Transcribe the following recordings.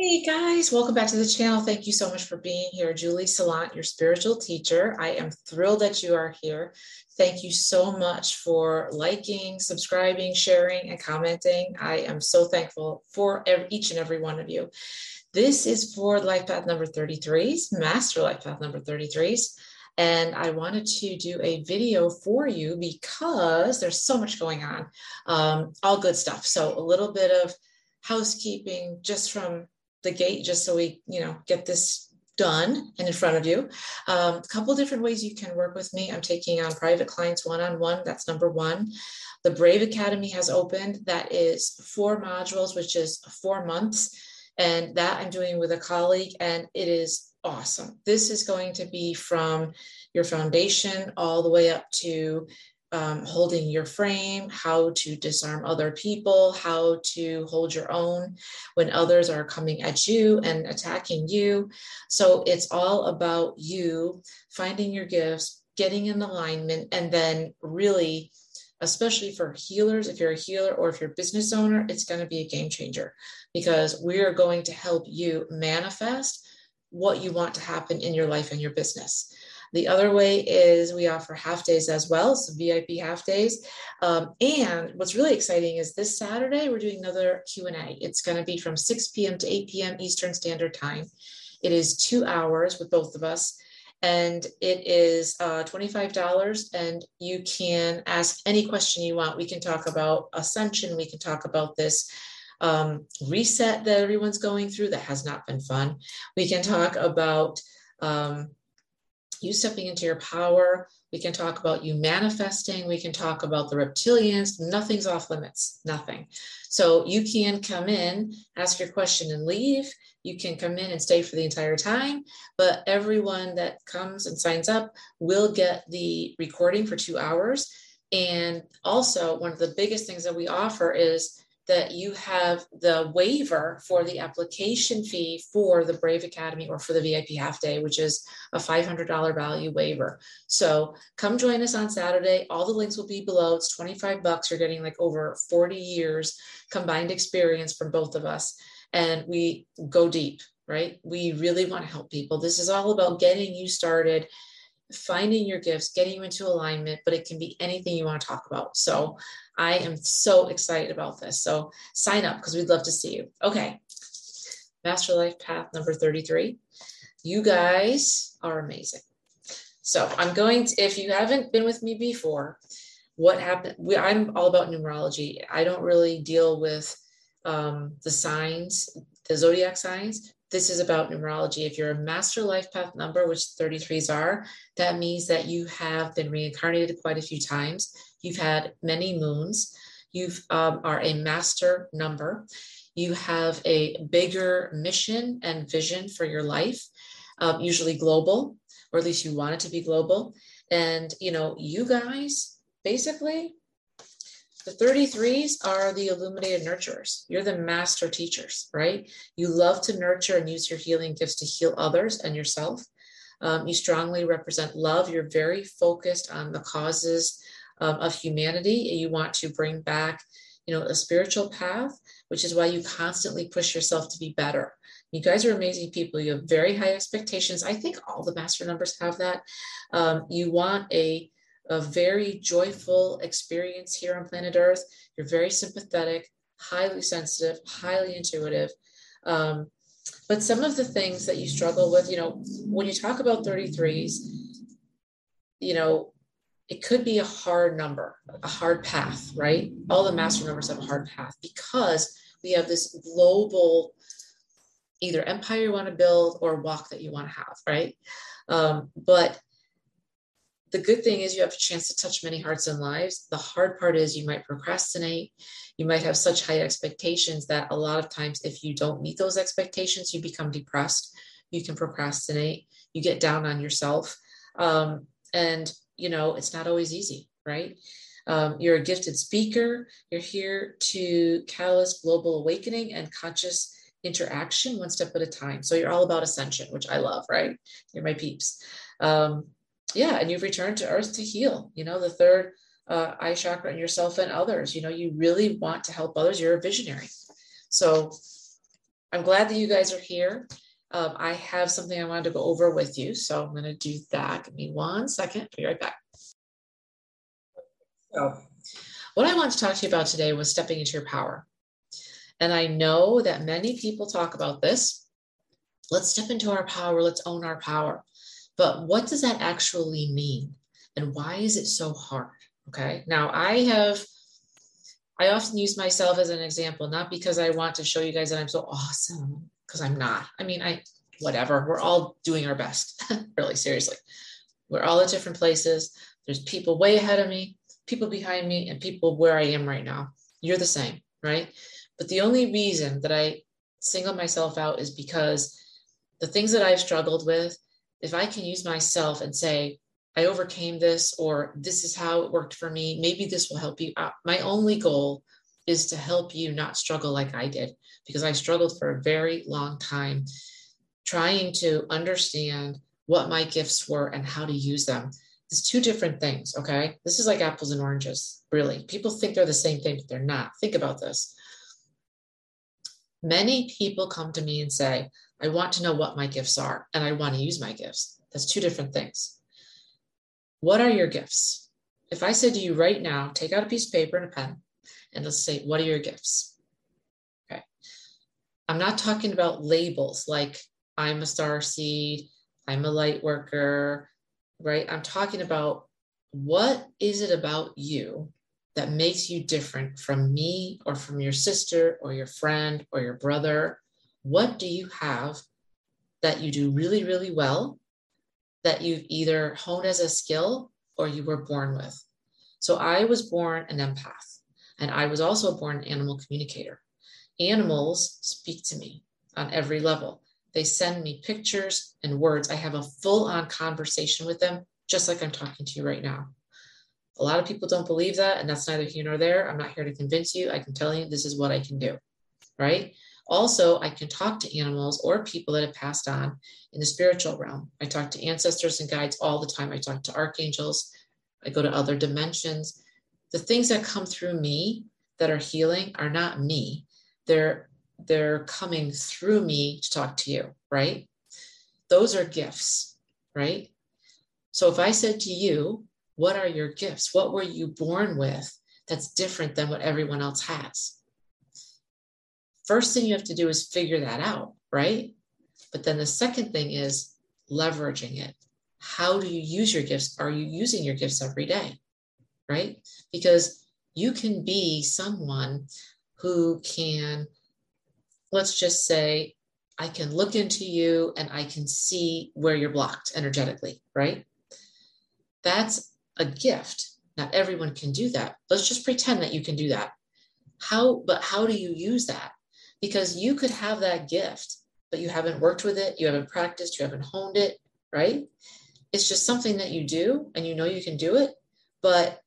Hey guys, welcome back to the channel. Thank you so much for being here. Julie Salant, your spiritual teacher. I am thrilled that you are here. Thank you so much for liking, subscribing, sharing, and commenting. I am so thankful for each and every one of you. This is for Life Path number 33s, Master Life Path number 33s. And I wanted to do a video for you because there's so much going on, um, all good stuff. So a little bit of housekeeping just from the gate just so we, you know, get this done and in front of you. Um, a couple different ways you can work with me. I'm taking on private clients one-on-one. That's number one. The Brave Academy has opened. That is four modules, which is four months. And that I'm doing with a colleague, and it is awesome. This is going to be from your foundation all the way up to um, holding your frame, how to disarm other people, how to hold your own when others are coming at you and attacking you. So it's all about you finding your gifts, getting in alignment, and then really, especially for healers, if you're a healer or if you're a business owner, it's going to be a game changer because we are going to help you manifest what you want to happen in your life and your business. The other way is we offer half days as well, so VIP half days. Um, and what's really exciting is this Saturday we're doing another Q&A. It's going to be from 6 p.m. to 8 p.m. Eastern Standard Time. It is two hours with both of us and it is uh, $25 and you can ask any question you want we can talk about ascension we can talk about this um, reset that everyone's going through that has not been fun we can talk about um, you stepping into your power. We can talk about you manifesting. We can talk about the reptilians. Nothing's off limits, nothing. So you can come in, ask your question, and leave. You can come in and stay for the entire time. But everyone that comes and signs up will get the recording for two hours. And also, one of the biggest things that we offer is that you have the waiver for the application fee for the Brave Academy or for the VIP half day, which is a $500 value waiver. So come join us on Saturday. All the links will be below. It's 25 bucks. You're getting like over 40 years combined experience from both of us. And we go deep, right? We really want to help people. This is all about getting you started finding your gifts, getting you into alignment, but it can be anything you want to talk about. So I am so excited about this. So sign up because we'd love to see you. Okay. Master Life Path number 33. You guys are amazing. So I'm going to, if you haven't been with me before, what happened? We, I'm all about numerology. I don't really deal with um, the signs, the zodiac signs, this is about numerology. If you're a master life path number, which 33s are, that means that you have been reincarnated quite a few times. You've had many moons. You um, are a master number. You have a bigger mission and vision for your life, um, usually global, or at least you want it to be global. And, you know, you guys basically the 33s are the illuminated nurturers. You're the master teachers, right? You love to nurture and use your healing gifts to heal others and yourself. Um, you strongly represent love. You're very focused on the causes um, of humanity. You want to bring back, you know, a spiritual path, which is why you constantly push yourself to be better. You guys are amazing people. You have very high expectations. I think all the master numbers have that. Um, you want a a very joyful experience here on planet Earth. You're very sympathetic, highly sensitive, highly intuitive. Um, but some of the things that you struggle with, you know, when you talk about 33s, you know, it could be a hard number, a hard path, right? All the master numbers have a hard path because we have this global either empire you want to build or walk that you want to have, right? Um, but the good thing is you have a chance to touch many hearts and lives. The hard part is you might procrastinate. You might have such high expectations that a lot of times, if you don't meet those expectations, you become depressed. You can procrastinate. You get down on yourself. Um, and, you know, it's not always easy, right? Um, you're a gifted speaker. You're here to catalyst global awakening and conscious interaction one step at a time. So you're all about ascension, which I love, right? You're my peeps. Um, yeah, and you've returned to earth to heal, you know, the third uh, eye chakra and yourself and others. You know, you really want to help others. You're a visionary. So I'm glad that you guys are here. Um, I have something I wanted to go over with you, so I'm going to do that. Give me one second. Be right back. So, what I want to talk to you about today was stepping into your power. And I know that many people talk about this. Let's step into our power. Let's own our power. But what does that actually mean? And why is it so hard? Okay. Now, I have, I often use myself as an example, not because I want to show you guys that I'm so awesome, because I'm not. I mean, I, whatever, we're all doing our best, really, seriously. We're all at different places. There's people way ahead of me, people behind me, and people where I am right now. You're the same, right? But the only reason that I single myself out is because the things that I've struggled with, if I can use myself and say, I overcame this, or this is how it worked for me, maybe this will help you out. My only goal is to help you not struggle like I did, because I struggled for a very long time trying to understand what my gifts were and how to use them. It's two different things, okay? This is like apples and oranges, really. People think they're the same thing, but they're not. Think about this. Many people come to me and say, I want to know what my gifts are and I want to use my gifts. That's two different things. What are your gifts? If I said to you right now, take out a piece of paper and a pen and let's say, what are your gifts? I'm not talking about labels like I'm a star seed, I'm a light worker, right? I'm talking about what is it about you that makes you different from me or from your sister or your friend or your brother? What do you have that you do really, really well that you've either honed as a skill or you were born with? So I was born an empath and I was also born an animal communicator. Animals speak to me on every level. They send me pictures and words. I have a full on conversation with them, just like I'm talking to you right now. A lot of people don't believe that, and that's neither here nor there. I'm not here to convince you. I can tell you this is what I can do, right? Also, I can talk to animals or people that have passed on in the spiritual realm. I talk to ancestors and guides all the time. I talk to archangels. I go to other dimensions. The things that come through me that are healing are not me. They're they're coming through me to talk to you, right? Those are gifts, right? So if I said to you, what are your gifts? What were you born with that's different than what everyone else has? First thing you have to do is figure that out, right? But then the second thing is leveraging it. How do you use your gifts? Are you using your gifts every day? Right? Because you can be someone who can, let's just say, I can look into you and I can see where you're blocked energetically, right? That's a gift. Not everyone can do that. Let's just pretend that you can do that. How, but how do you use that? Because you could have that gift, but you haven't worked with it, you haven't practiced, you haven't honed it, right? It's just something that you do and you know you can do it, but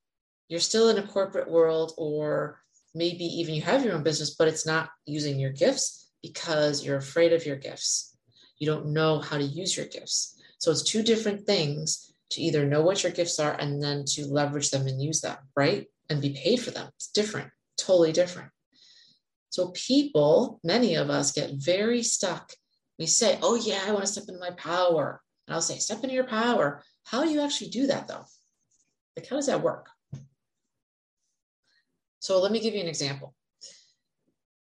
you're still in a corporate world or maybe even you have your own business, but it's not using your gifts because you're afraid of your gifts. You don't know how to use your gifts. So it's two different things to either know what your gifts are and then to leverage them and use them, right? And be paid for them. It's different, totally different. So people, many of us get very stuck. We say, oh, yeah, I want to step into my power. And I'll say, step into your power. How do you actually do that though? Like, how does that work? So let me give you an example.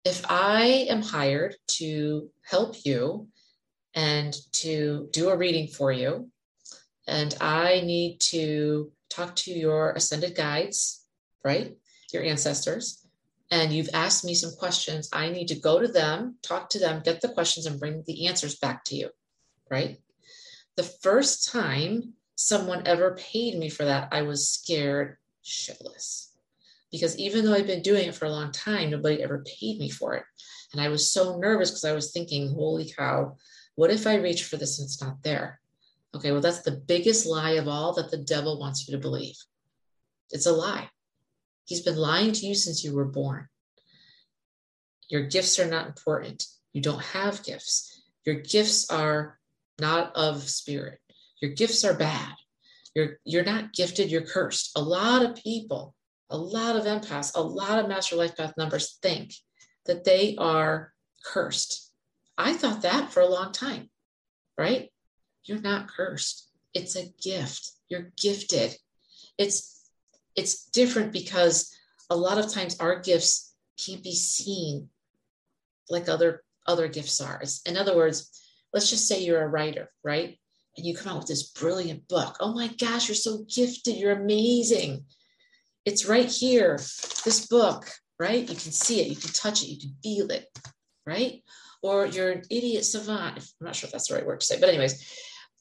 If I am hired to help you and to do a reading for you, and I need to talk to your ascended guides, right? Your ancestors. And you've asked me some questions. I need to go to them, talk to them, get the questions, and bring the answers back to you, right? The first time someone ever paid me for that, I was scared shitless. Because even though I've been doing it for a long time, nobody ever paid me for it. And I was so nervous because I was thinking, holy cow, what if I reach for this and it's not there? Okay, well, that's the biggest lie of all that the devil wants you to believe. It's a lie. He's been lying to you since you were born. Your gifts are not important. You don't have gifts. Your gifts are not of spirit. Your gifts are bad. You're, you're not gifted, you're cursed. A lot of people, a lot of empaths, a lot of master life path numbers think that they are cursed I thought that for a long time, right? You're not cursed. It's a gift. You're gifted. It's it's different because a lot of times our gifts can't be seen like other other gifts are. In other words, let's just say you're a writer, right? And you come out with this brilliant book. Oh my gosh, you're so gifted. You're amazing. It's right here, this book, right? You can see it, you can touch it, you can feel it, right? Or you're an idiot savant. I'm not sure if that's the right word to say, but, anyways,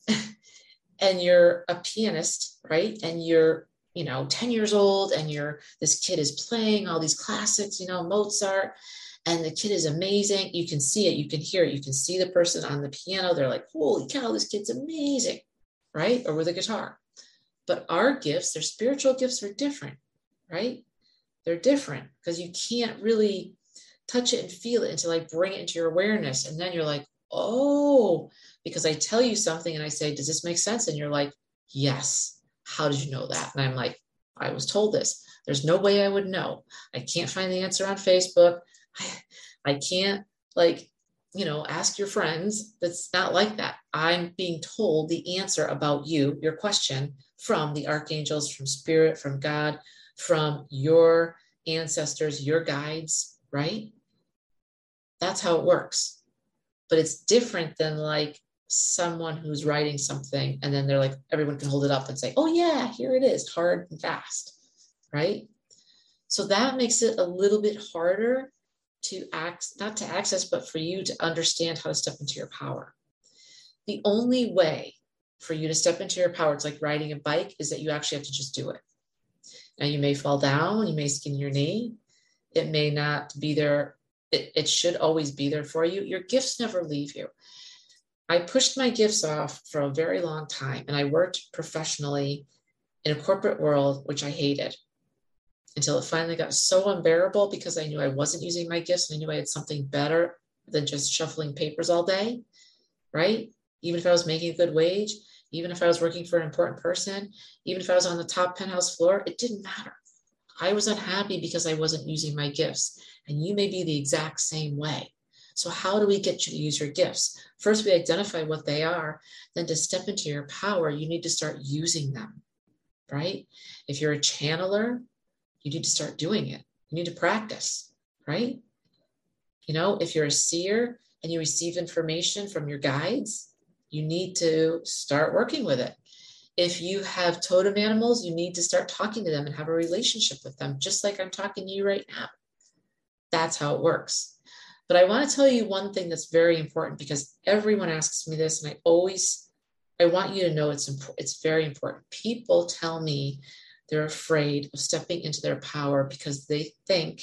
and you're a pianist, right? And you're you know 10 years old and you're this kid is playing all these classics you know mozart and the kid is amazing. You can see it, you can hear it, you can see the person on the piano. They're like, holy cow, this kid's amazing, right? Or with a guitar. But our gifts, their spiritual gifts are different, right? They're different because you can't really touch it and feel it until I bring it into your awareness. And then you're like, oh, because I tell you something and I say, does this make sense? And you're like, yes. How did you know that? And I'm like, I was told this. There's no way I would know. I can't find the answer on Facebook. I, can't like, you know, ask your friends. That's not like that. I'm being told the answer about you, your question from the archangels, from spirit, from God, from your ancestors, your guides, right? That's how it works. But it's different than like someone who's writing something and then they're like, everyone can hold it up and say, oh, yeah, here it is, hard and fast, right? So that makes it a little bit harder to act, not to access, but for you to understand how to step into your power. The only way for you to step into your power, it's like riding a bike, is that you actually have to just do it. Now, you may fall down, you may skin your knee, it may not be there. It, it should always be there for you. Your gifts never leave you. I pushed my gifts off for a very long time and I worked professionally in a corporate world, which I hated until it finally got so unbearable because I knew I wasn't using my gifts and I knew I had something better than just shuffling papers all day, right? Even if I was making a good wage, even if I was working for an important person, even if I was on the top penthouse floor, it didn't matter. I was unhappy because I wasn't using my gifts. And you may be the exact same way. So, how do we get you to use your gifts? First, we identify what they are. Then, to step into your power, you need to start using them, right? If you're a channeler, you need to start doing it. You need to practice, right? You know, if you're a seer and you receive information from your guides, you need to start working with it. If you have totem animals, you need to start talking to them and have a relationship with them, just like I'm talking to you right now. That's how it works. But I want to tell you one thing that's very important because everyone asks me this, and I always, I want you to know it's important. It's very important. People tell me they're afraid of stepping into their power because they think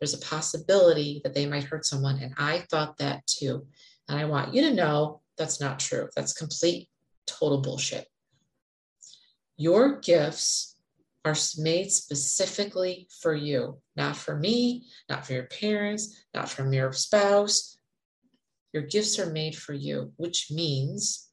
there's a possibility that they might hurt someone. And I thought that too. And I want you to know that's not true. That's complete, total bullshit. Your gifts are made specifically for you, not for me, not for your parents, not from your spouse. Your gifts are made for you, which means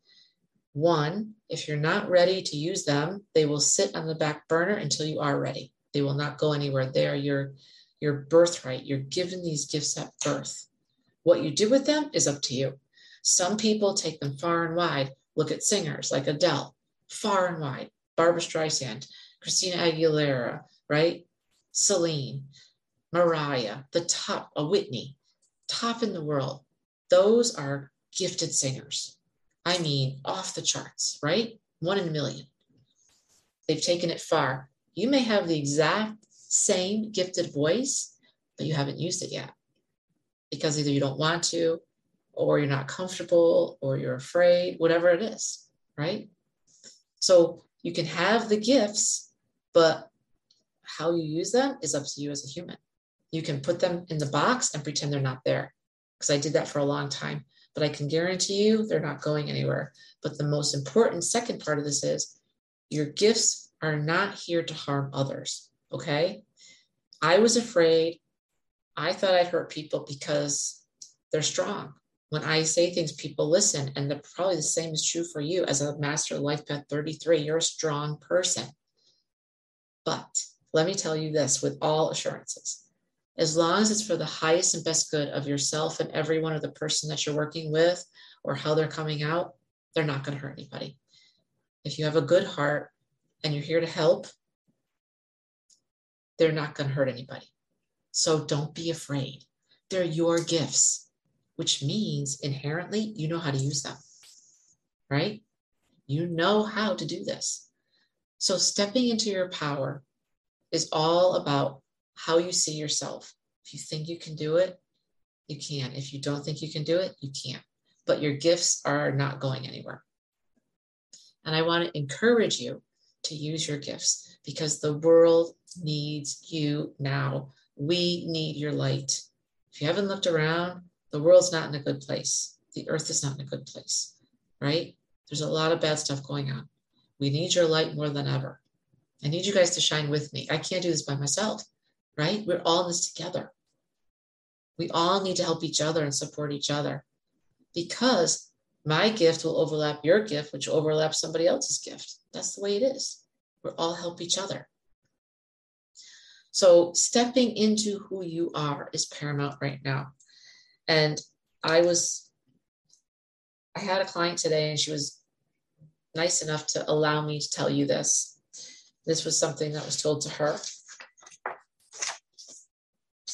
one, if you're not ready to use them, they will sit on the back burner until you are ready. They will not go anywhere. They are your, your birthright. You're given these gifts at birth. What you do with them is up to you. Some people take them far and wide. Look at singers like Adele, far and wide, Barbra Streisand, Christina Aguilera, right? Celine, Mariah, the top, a Whitney, top in the world. Those are gifted singers. I mean, off the charts, right? One in a million. They've taken it far. You may have the exact same gifted voice, but you haven't used it yet because either you don't want to, or you're not comfortable, or you're afraid, whatever it is, right? So you can have the gifts, but how you use them is up to you as a human. You can put them in the box and pretend they're not there because I did that for a long time but I can guarantee you they're not going anywhere. But the most important second part of this is your gifts are not here to harm others. Okay. I was afraid. I thought I'd hurt people because they're strong. When I say things, people listen. And the, probably the same is true for you as a master life path 33. You're a strong person. But let me tell you this with all assurances as long as it's for the highest and best good of yourself and everyone or the person that you're working with or how they're coming out, they're not going to hurt anybody. If you have a good heart and you're here to help, they're not going to hurt anybody. So don't be afraid. They're your gifts, which means inherently you know how to use them, right? You know how to do this. So stepping into your power is all about how you see yourself. If you think you can do it, you can. If you don't think you can do it, you can't. But your gifts are not going anywhere. And I want to encourage you to use your gifts because the world needs you now. We need your light. If you haven't looked around, the world's not in a good place. The earth is not in a good place, right? There's a lot of bad stuff going on. We need your light more than ever. I need you guys to shine with me. I can't do this by myself, right? We're all in this together. We all need to help each other and support each other because my gift will overlap your gift, which will overlap somebody else's gift. That's the way it is. We're all help each other. So stepping into who you are is paramount right now. And I was, I had a client today and she was nice enough to allow me to tell you this. This was something that was told to her.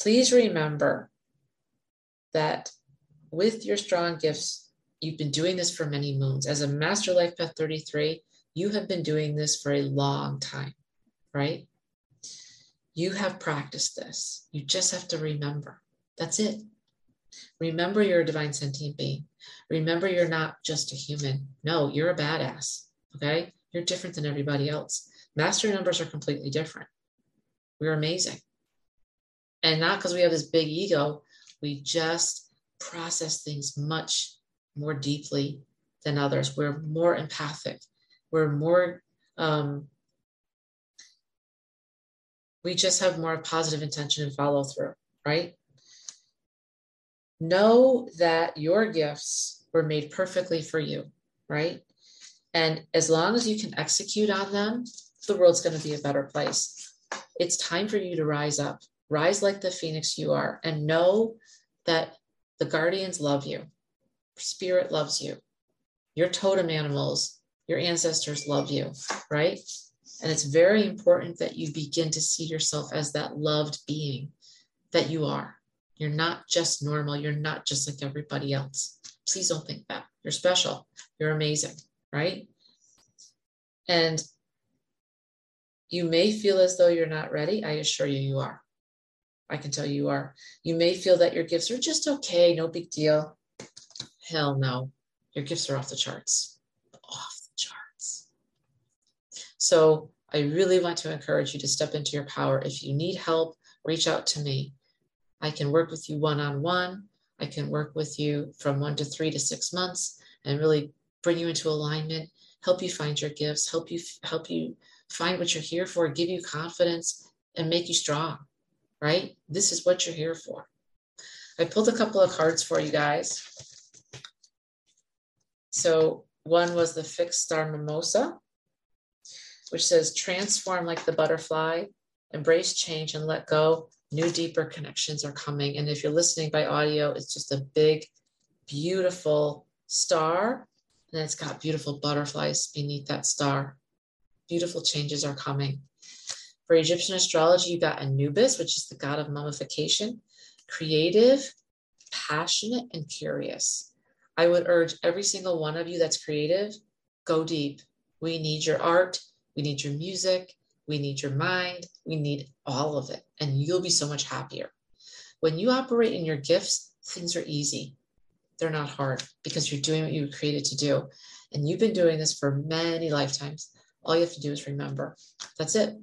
Please remember that with your strong gifts, you've been doing this for many moons. As a Master Life Path 33, you have been doing this for a long time, right? You have practiced this. You just have to remember. That's it. Remember you're a divine sentient being. Remember you're not just a human. No, you're a badass. Okay? You're different than everybody else. Master numbers are completely different. We're amazing. And not because we have this big ego, we just process things much more deeply than others. We're more empathic. We're more um, we just have more positive intention and follow through, right? Know that your gifts were made perfectly for you, right? And as long as you can execute on them, the world's going to be a better place. It's time for you to rise up, rise like the phoenix you are, and know that the guardians love you, spirit loves you, your totem animals, your ancestors love you, right? And it's very important that you begin to see yourself as that loved being that you are. You're not just normal. You're not just like everybody else. Please don't think that. You're special. You're amazing, right? And you may feel as though you're not ready. I assure you, you are. I can tell you, you are. You may feel that your gifts are just okay, no big deal. Hell no. Your gifts are off the charts. Off the charts. So I really want to encourage you to step into your power. If you need help, reach out to me. I can work with you one on one. I can work with you from one to three to six months and really bring you into alignment, help you find your gifts, help you help you find what you're here for, give you confidence, and make you strong. Right? This is what you're here for. I pulled a couple of cards for you guys. So one was the fixed star mimosa, which says transform like the butterfly, embrace change and let go new deeper connections are coming. And if you're listening by audio it's just a big beautiful star. And it's got beautiful butterflies beneath that star. Beautiful changes are coming. For egyptian astrology you got anubis which is the god of mummification creative passionate and curious. I would urge every single one of you that's creative go deep. We need your art. We need your music we need your mind. We need all of it. And you'll be so much happier. When you operate in your gifts, things are easy. They're not hard because you're doing what you were created to do. And you've been doing this for many lifetimes. All you have to do is remember. That's it.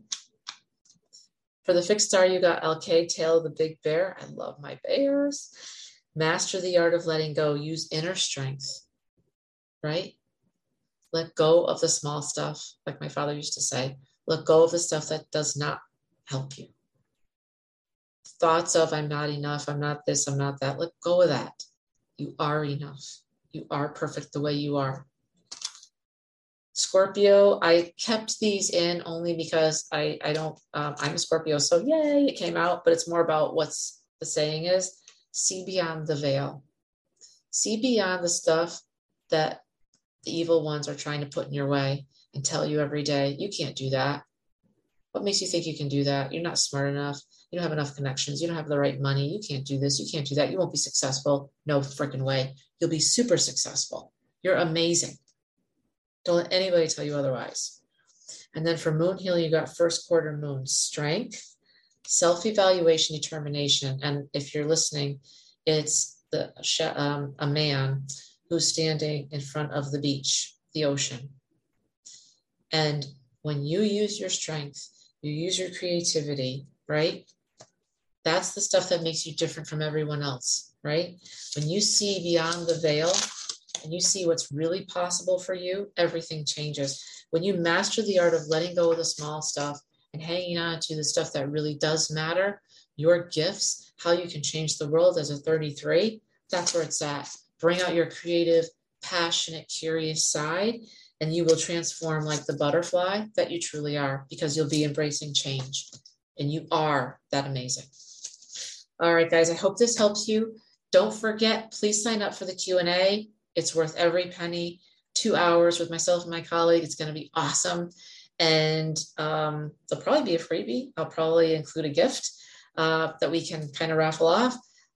For the fixed star, you got Alkaid, Tail of the Big Bear. I love my bears. Master the art of letting go. Use inner strength, right? Let go of the small stuff, like my father used to say. Let go of the stuff that does not help you. Thoughts of, I'm not enough, I'm not this, I'm not that. Let go of that. You are enough. You are perfect the way you are. Scorpio, I kept these in only because I, I don't, um, I'm a Scorpio, so yay, it came out, but it's more about what's the saying is see beyond the veil. See beyond the stuff that the evil ones are trying to put in your way and tell you every day, you can't do that. What makes you think you can do that? You're not smart enough. You don't have enough connections. You don't have the right money. You can't do this. You can't do that. You won't be successful. No freaking way. You'll be super successful. You're amazing. Don't let anybody tell you otherwise. And then for moon healing, you got first quarter moon strength, self evaluation, determination. And if you're listening, it's the um, a man who's standing in front of the beach, the ocean. And when you use your strength, you use your creativity, right? That's the stuff that makes you different from everyone else, right? When you see beyond the veil and you see what's really possible for you, everything changes. When you master the art of letting go of the small stuff and hanging on to the stuff that really does matter, your gifts, how you can change the world as a 33, that's where it's at. Bring out your creative, passionate, curious side, and you will transform like the butterfly that you truly are because you'll be embracing change and you are that amazing. All right, guys, I hope this helps you. Don't forget, please sign up for the Q&A. It's worth every penny. Two hours with myself and my colleague. It's going to be awesome. And um, there'll probably be a freebie. I'll probably include a gift uh, that we can kind of raffle off.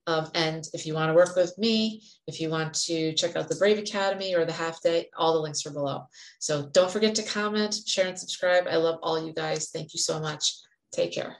Um, and if you want to work with me, if you want to check out the Brave Academy or the half day, all the links are below. So don't forget to comment, share, and subscribe. I love all you guys. Thank you so much. Take care.